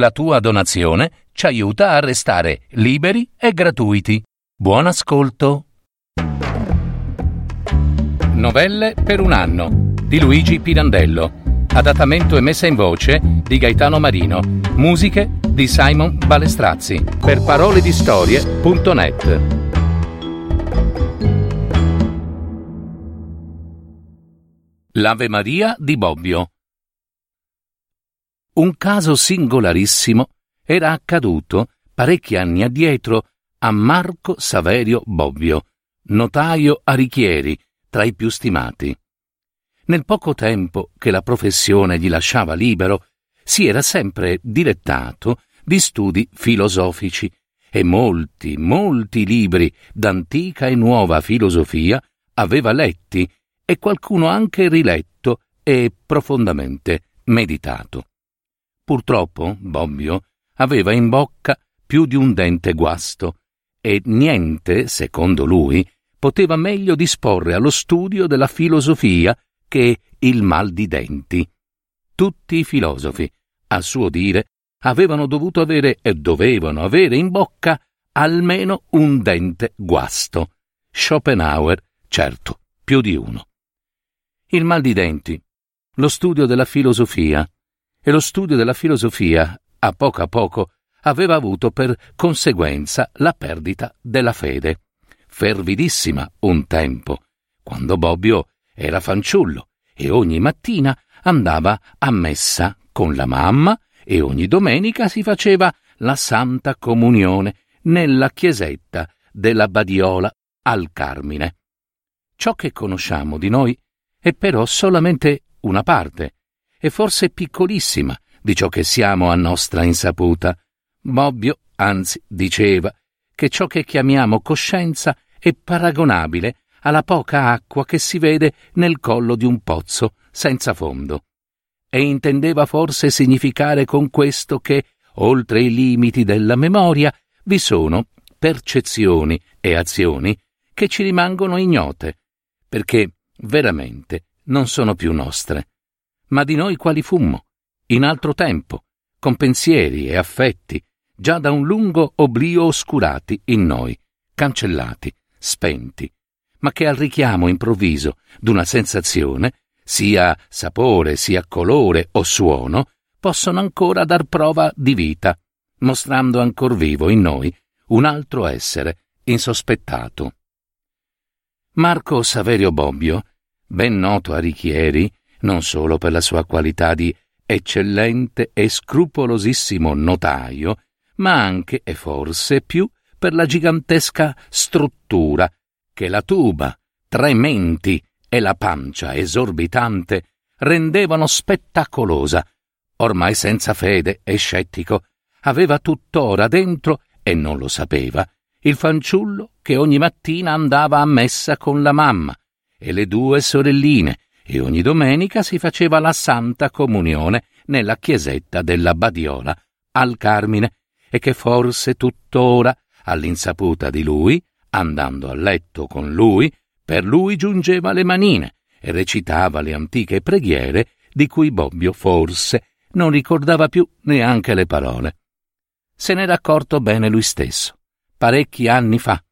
La tua donazione ci aiuta a restare liberi e gratuiti. Buon ascolto. Novelle per un anno di Luigi Pirandello. Adattamento e messa in voce di Gaetano Marino. Musiche di Simon Balestrazzi. Per parole di storie.net. L'Ave Maria di Bobbio. Un caso singolarissimo era accaduto parecchi anni addietro a Marco Saverio Bobbio, notaio a Richieri, tra i più stimati. Nel poco tempo che la professione gli lasciava libero, si era sempre dilettato di studi filosofici e molti, molti libri d'antica e nuova filosofia aveva letti e qualcuno anche riletto e profondamente meditato. Purtroppo Bobbio aveva in bocca più di un dente guasto e niente, secondo lui, poteva meglio disporre allo studio della filosofia che il mal di denti. Tutti i filosofi, a suo dire, avevano dovuto avere e dovevano avere in bocca almeno un dente guasto. Schopenhauer, certo, più di uno. Il mal di denti, lo studio della filosofia, e lo studio della filosofia, a poco a poco, aveva avuto per conseguenza la perdita della fede, fervidissima un tempo, quando Bobbio era fanciullo e ogni mattina andava a messa con la mamma e ogni domenica si faceva la Santa Comunione nella chiesetta della Badiola al Carmine. Ciò che conosciamo di noi è però solamente una parte, e forse piccolissima di ciò che siamo a nostra insaputa. Bobbio, anzi, diceva che ciò che chiamiamo coscienza è paragonabile alla poca acqua che si vede nel collo di un pozzo senza fondo. E intendeva forse significare con questo che, oltre i limiti della memoria, vi sono percezioni e azioni che ci rimangono ignote, perché veramente non sono più nostre ma di noi quali fummo, in altro tempo, con pensieri e affetti, già da un lungo oblio oscurati in noi, cancellati, spenti, ma che al richiamo improvviso d'una sensazione, sia sapore, sia colore o suono, possono ancora dar prova di vita, mostrando ancor vivo in noi un altro essere insospettato. Marco Saverio Bobbio, ben noto a Richieri, non solo per la sua qualità di eccellente e scrupolosissimo notaio, ma anche e forse più per la gigantesca struttura che la tuba, tre menti e la pancia esorbitante rendevano spettacolosa. Ormai senza fede e scettico, aveva tuttora dentro, e non lo sapeva, il fanciullo che ogni mattina andava a messa con la mamma e le due sorelline e ogni domenica si faceva la Santa Comunione nella chiesetta della Badiola, al Carmine, e che forse tuttora, all'insaputa di lui, andando a letto con lui, per lui giungeva le manine e recitava le antiche preghiere di cui Bobbio forse non ricordava più neanche le parole. Se n'era accorto bene lui stesso, parecchi anni fa,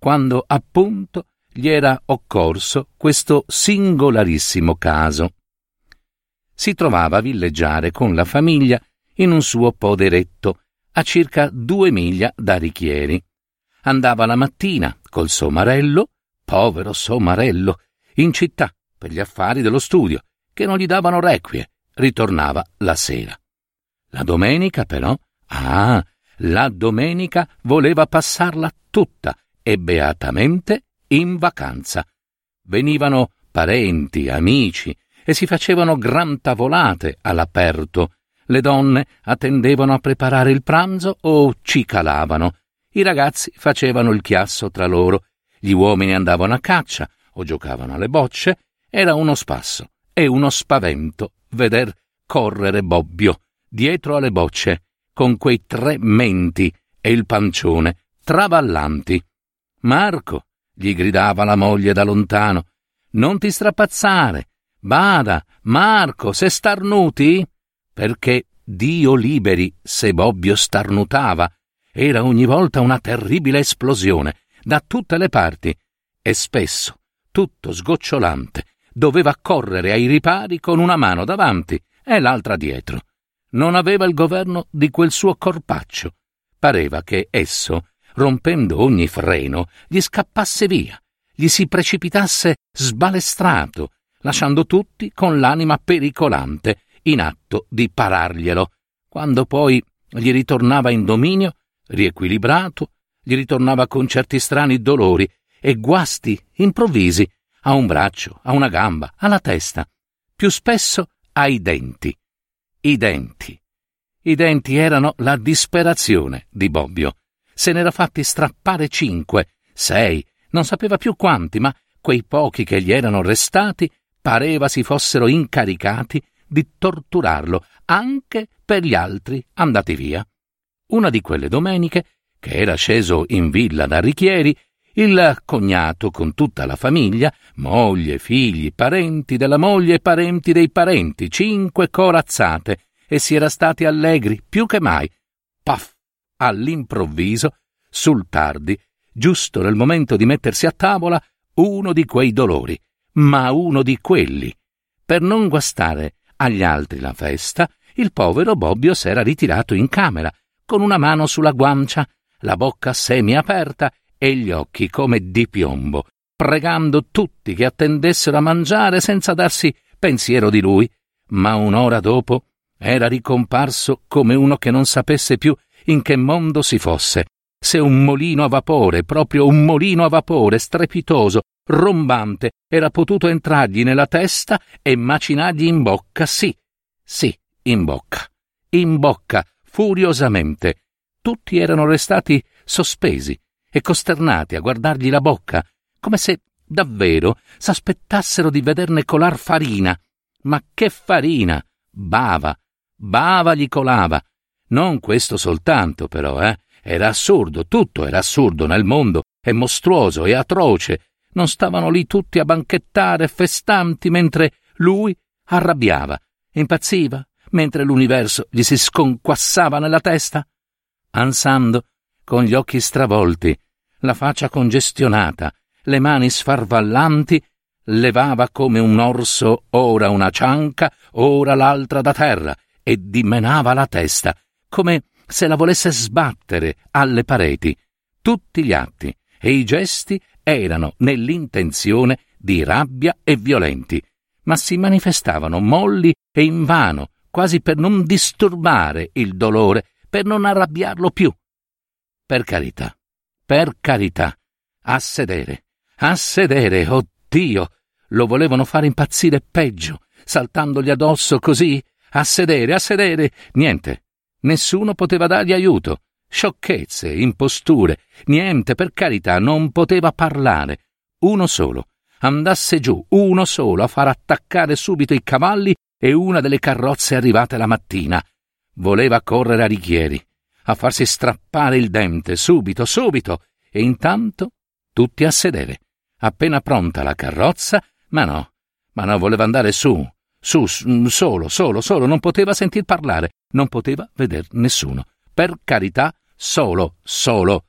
quando appunto gli era occorso questo singolarissimo caso. Si trovava a villeggiare con la famiglia in un suo poderetto a circa due miglia da Richieri. Andava la mattina col somarello, povero somarello, in città per gli affari dello studio, che non gli davano requie, ritornava la sera. La domenica, però, ah, la domenica voleva passarla tutta e beatamente in vacanza. Venivano parenti, amici e si facevano gran tavolate all'aperto. Le donne attendevano a preparare il pranzo o cicalavano. I ragazzi facevano il chiasso tra loro. Gli uomini andavano a caccia o giocavano alle bocce. Era uno spasso e uno spavento veder correre Bobbio dietro alle bocce con quei tre menti e il pancione traballanti. Marco, gli gridava la moglie da lontano. Non ti strapazzare. Bada, Marco, se starnuti? Perché Dio liberi se Bobbio starnutava. Era ogni volta una terribile esplosione, da tutte le parti, e spesso, tutto sgocciolante, doveva correre ai ripari con una mano davanti e l'altra dietro. Non aveva il governo di quel suo corpaccio. Pareva che esso, rompendo ogni freno, gli scappasse via, gli si precipitasse sbalestrato, lasciando tutti con l'anima pericolante, in atto di pararglielo. Quando poi gli ritornava in dominio, riequilibrato, gli ritornava con certi strani dolori e guasti improvvisi a un braccio, a una gamba, alla testa, più spesso ai denti. I denti. I denti erano la disperazione di Bobbio. Se n'era fatti strappare cinque, sei, non sapeva più quanti, ma quei pochi che gli erano restati pareva si fossero incaricati di torturarlo anche per gli altri andati via. Una di quelle domeniche, che era sceso in villa da Richieri, il cognato con tutta la famiglia, moglie, figli, parenti della moglie e parenti dei parenti, cinque corazzate, e si era stati allegri più che mai. Paff! All'improvviso, sul tardi, giusto nel momento di mettersi a tavola, uno di quei dolori, ma uno di quelli. Per non guastare agli altri la festa, il povero Bobbio s'era ritirato in camera, con una mano sulla guancia, la bocca semi aperta e gli occhi come di piombo, pregando tutti che attendessero a mangiare senza darsi pensiero di lui, ma un'ora dopo era ricomparso come uno che non sapesse più in che mondo si fosse, se un molino a vapore, proprio un molino a vapore strepitoso, rombante, era potuto entrargli nella testa e macinargli in bocca, sì, sì, in bocca, in bocca, furiosamente. Tutti erano restati sospesi, e costernati a guardargli la bocca, come se davvero s'aspettassero di vederne colar farina. Ma che farina! Bava! Bava gli colava! Non questo soltanto, però, eh? Era assurdo, tutto era assurdo nel mondo, e mostruoso e atroce. Non stavano lì tutti a banchettare festanti mentre lui arrabbiava, impazziva, mentre l'universo gli si sconquassava nella testa? Ansando, con gli occhi stravolti, la faccia congestionata, le mani sfarvallanti, levava come un orso ora una cianca, ora l'altra da terra, e dimenava la testa, come se la volesse sbattere alle pareti. Tutti gli atti e i gesti erano nell'intenzione di rabbia e violenti, ma si manifestavano molli e invano, quasi per non disturbare il dolore, per non arrabbiarlo più. Per carità, per carità, a sedere, a sedere, oh Dio! Lo volevano fare impazzire peggio, saltandogli addosso così, a sedere, a sedere. Niente, nessuno poteva dargli aiuto. Sciocchezze, imposture, niente, per carità, non poteva parlare. Uno solo, andasse giù, uno solo, a far attaccare subito i cavalli e una delle carrozze arrivate la mattina. Voleva correre a Righieri, a farsi strappare il dente, subito, subito, e intanto tutti a sedere. Appena pronta la carrozza, ma no, ma no, voleva andare su, su, solo, solo, solo, non poteva sentir parlare, non poteva veder nessuno. Per carità, solo, solo.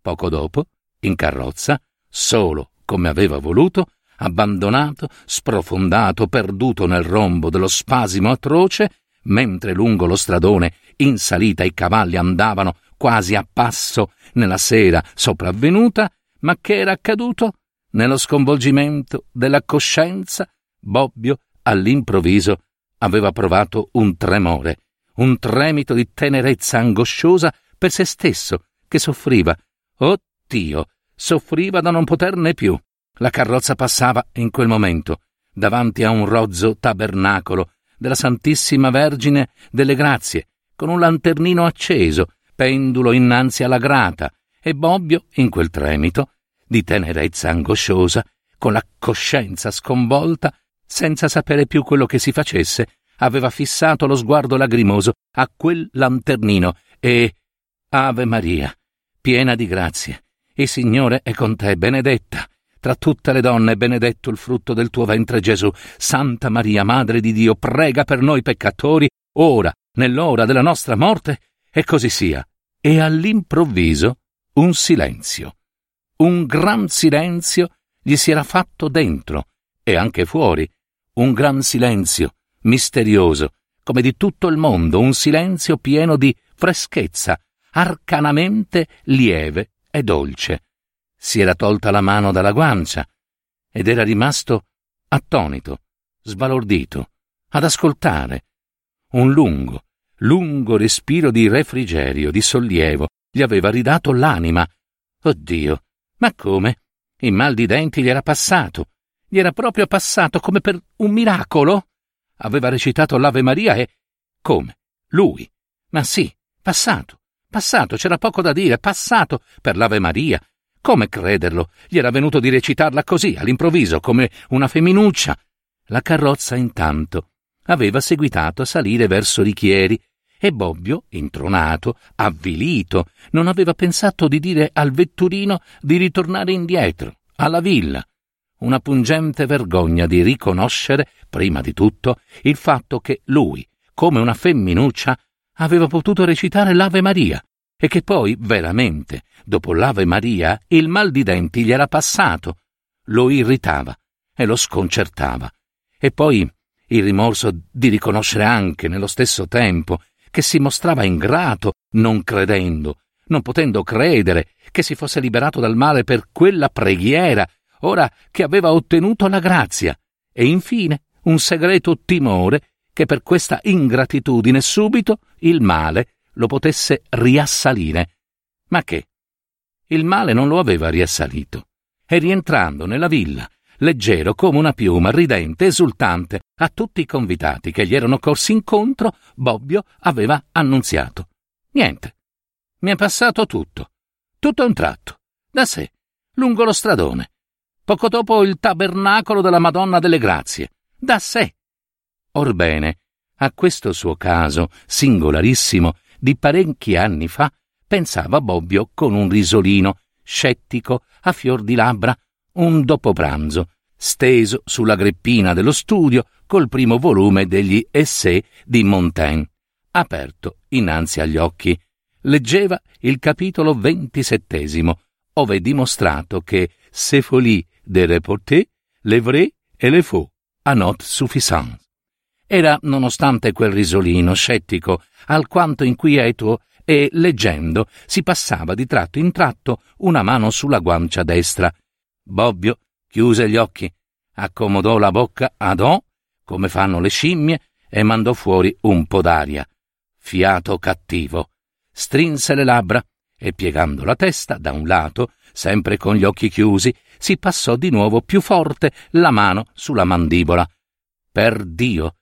Poco dopo, in carrozza, solo come aveva voluto, abbandonato, sprofondato, perduto nel rombo dello spasimo atroce, mentre lungo lo stradone in salita i cavalli andavano quasi a passo nella sera sopravvenuta, ma che era accaduto? Nello sconvolgimento della coscienza, Bobbio, all'improvviso, aveva provato un tremore, un tremito di tenerezza angosciosa per se stesso, che soffriva. Oh Dio! Soffriva da non poterne più. La carrozza passava in quel momento, davanti a un rozzo tabernacolo della Santissima Vergine delle Grazie, con un lanternino acceso, pendulo innanzi alla grata, e Bobbio, in quel tremito, di tenerezza angosciosa, con la coscienza sconvolta, senza sapere più quello che si facesse, aveva fissato lo sguardo lagrimoso a quel lanternino e Ave Maria, piena di grazie, il Signore è con te, benedetta. Tra tutte le donne benedetto il frutto del tuo ventre Gesù. Santa Maria, Madre di Dio, prega per noi peccatori, ora nell'ora della nostra morte, e così sia. E all'improvviso un silenzio. Un gran silenzio gli si era fatto dentro e anche fuori. Un gran silenzio, misterioso, come di tutto il mondo, un silenzio pieno di freschezza, arcanamente lieve e dolce. Si era tolta la mano dalla guancia ed era rimasto attonito, sbalordito, ad ascoltare. Un lungo, lungo respiro di refrigerio, di sollievo, gli aveva ridato l'anima. Oddio, ma come? Il mal di denti gli era passato. Gli era proprio passato come per un miracolo. Aveva recitato l'Ave Maria e. Come? Lui? Ma sì, passato. Passato, c'era poco da dire, passato per l'Ave Maria. Come crederlo? Gli era venuto di recitarla così, all'improvviso, come una femminuccia. La carrozza, intanto, aveva seguitato a salire verso Richieri e Bobbio, intronato, avvilito, non aveva pensato di dire al vetturino di ritornare indietro, alla villa. Una pungente vergogna di riconoscere, prima di tutto, il fatto che lui, come una femminuccia, aveva potuto recitare l'Ave Maria e che poi, veramente, dopo l'Ave Maria, il mal di denti gli era passato. Lo irritava e lo sconcertava. E poi il rimorso di riconoscere anche, nello stesso tempo, che si mostrava ingrato, non credendo, non potendo credere che si fosse liberato dal male per quella preghiera, ora che aveva ottenuto la grazia, e infine un segreto timore che per questa ingratitudine subito il male lo potesse riassalire. Ma che? Il male non lo aveva riassalito, e rientrando nella villa, leggero come una piuma, ridente, esultante, a tutti i convitati che gli erano corsi incontro, Bobbio aveva annunziato. Niente. Mi è passato tutto. Tutto a un tratto. Da sé. Lungo lo stradone. Poco dopo il tabernacolo della Madonna delle Grazie. Da sé. Orbene, a questo suo caso, singolarissimo, di parecchi anni fa, pensava Bobbio con un risolino, scettico, a fior di labbra, un dopopranzo, steso sulla greppina dello studio col primo volume degli Essai di Montaigne, aperto innanzi agli occhi. Leggeva il capitolo ventisettesimo, ove è dimostrato che se folie de reporter, le vrai e le faux a not suffisant. Era, nonostante quel risolino scettico, alquanto inquieto e, leggendo, si passava di tratto in tratto una mano sulla guancia destra, Bobbio chiuse gli occhi, accomodò la bocca ad O, come fanno le scimmie, e mandò fuori un po' d'aria. Fiato cattivo. Strinse le labbra e, piegando la testa da un lato, sempre con gli occhi chiusi, si passò di nuovo più forte la mano sulla mandibola. Per Dio!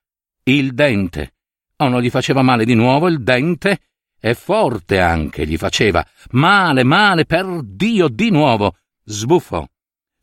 Il dente! Oh, non gli faceva male di nuovo il dente? E forte anche gli faceva. Male, male, per Dio, di nuovo! Sbuffò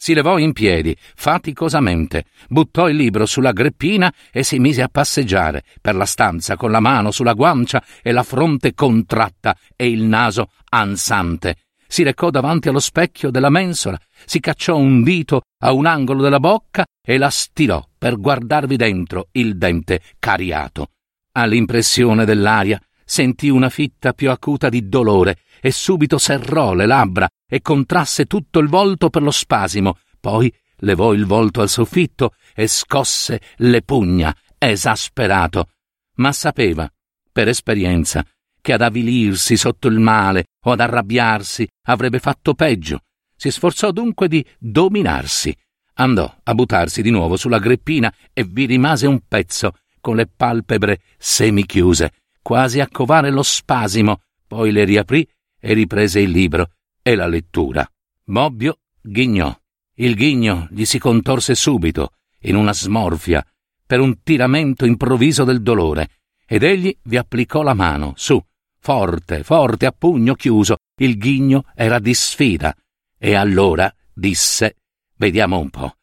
si levò in piedi, faticosamente, buttò il libro sulla greppina e si mise a passeggiare per la stanza con la mano sulla guancia e la fronte contratta e il naso ansante. Si recò davanti allo specchio della mensola, si cacciò un dito a un angolo della bocca e la stirò per guardarvi dentro il dente cariato. All'impressione dell'aria sentì una fitta più acuta di dolore e subito serrò le labbra e contrasse tutto il volto per lo spasimo, poi levò il volto al soffitto e scosse le pugna, esasperato. Ma sapeva, per esperienza, che ad avvilirsi sotto il male o ad arrabbiarsi avrebbe fatto peggio. Si sforzò dunque di dominarsi. Andò a buttarsi di nuovo sulla greppina e vi rimase un pezzo, con le palpebre semichiuse, quasi a covare lo spasimo, poi le riaprì e riprese il libro e la lettura. Bobbio ghignò. Il ghigno gli si contorse subito, in una smorfia, per un tiramento improvviso del dolore, ed egli vi applicò la mano, su, forte, forte, a pugno chiuso. Il ghigno era di sfida. E allora disse: Vediamo un po'.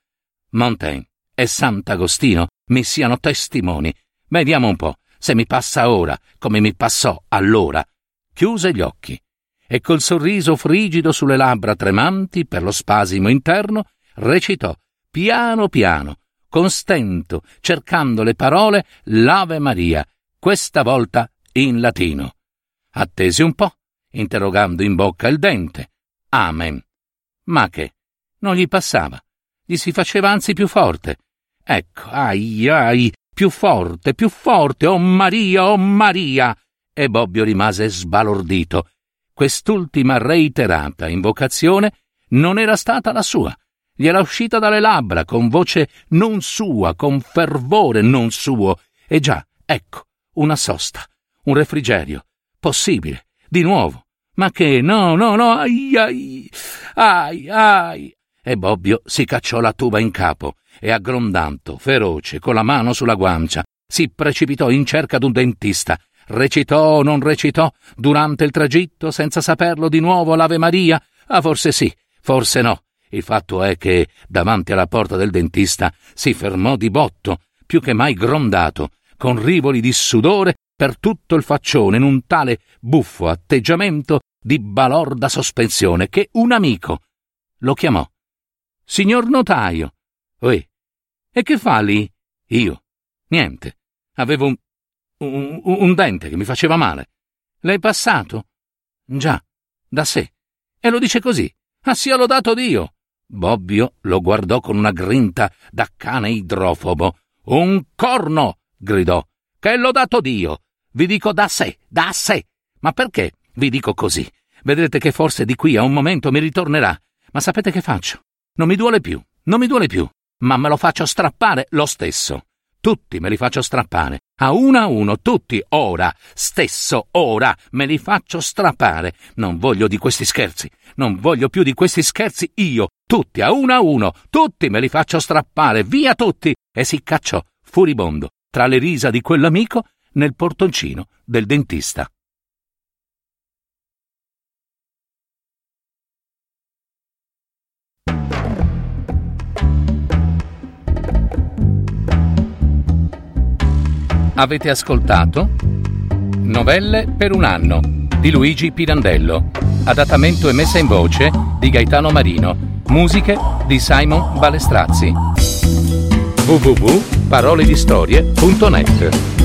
Montaigne e Sant'Agostino mi siano testimoni. Vediamo un po' se mi passa ora come mi passò allora. Chiuse gli occhi e col sorriso frigido sulle labbra tremanti per lo spasimo interno, recitò piano piano, con stento, cercando le parole, l'Ave Maria, questa volta in latino. Attese un po', interrogando in bocca il dente. Amen. Ma che? Non gli passava. Gli si faceva anzi più forte. Ecco, ai ai, più forte, più forte, oh Maria, oh Maria! E Bobbio rimase sbalordito. Quest'ultima reiterata invocazione non era stata la sua. Gli era uscita dalle labbra con voce non sua, con fervore non suo. E già, ecco, una sosta, un refrigerio. Possibile, di nuovo. Ma che, no, no, no, ai, ai, ai, ai. E Bobbio si cacciò la tuba in capo e aggrondando, feroce, con la mano sulla guancia, si precipitò in cerca d'un dentista. Recitò o non recitò durante il tragitto senza saperlo di nuovo l'Ave Maria? Ah, forse sì, forse no. Il fatto è che, davanti alla porta del dentista, si fermò di botto, più che mai grondato, con rivoli di sudore per tutto il faccione in un tale buffo atteggiamento di balorda sospensione che un amico lo chiamò. Signor notaio, Oi, e che fa lì? Io? Niente. Avevo un, un, un dente che mi faceva male. L'hai passato? Già, da sé. E lo dice così. Ah, sia lodato Dio! Bobbio lo guardò con una grinta da cane idrofobo. Un corno! gridò. Che lodato Dio! Vi dico da sé, da sé! Ma perché vi dico così? Vedrete che forse di qui a un momento mi ritornerà. Ma sapete che faccio? Non mi duole più, non mi duole più ma me lo faccio strappare lo stesso. Tutti me li faccio strappare, a uno a uno, tutti, ora, stesso, ora, me li faccio strappare. Non voglio di questi scherzi, non voglio più di questi scherzi io, tutti, a uno a uno, tutti me li faccio strappare, via tutti! E si cacciò, furibondo, tra le risa di quell'amico, nel portoncino del dentista. Avete ascoltato? Novelle per un anno di Luigi Pirandello. Adattamento e messa in voce di Gaetano Marino. Musiche di Simon Balestrazzi. www.paroledistorie.net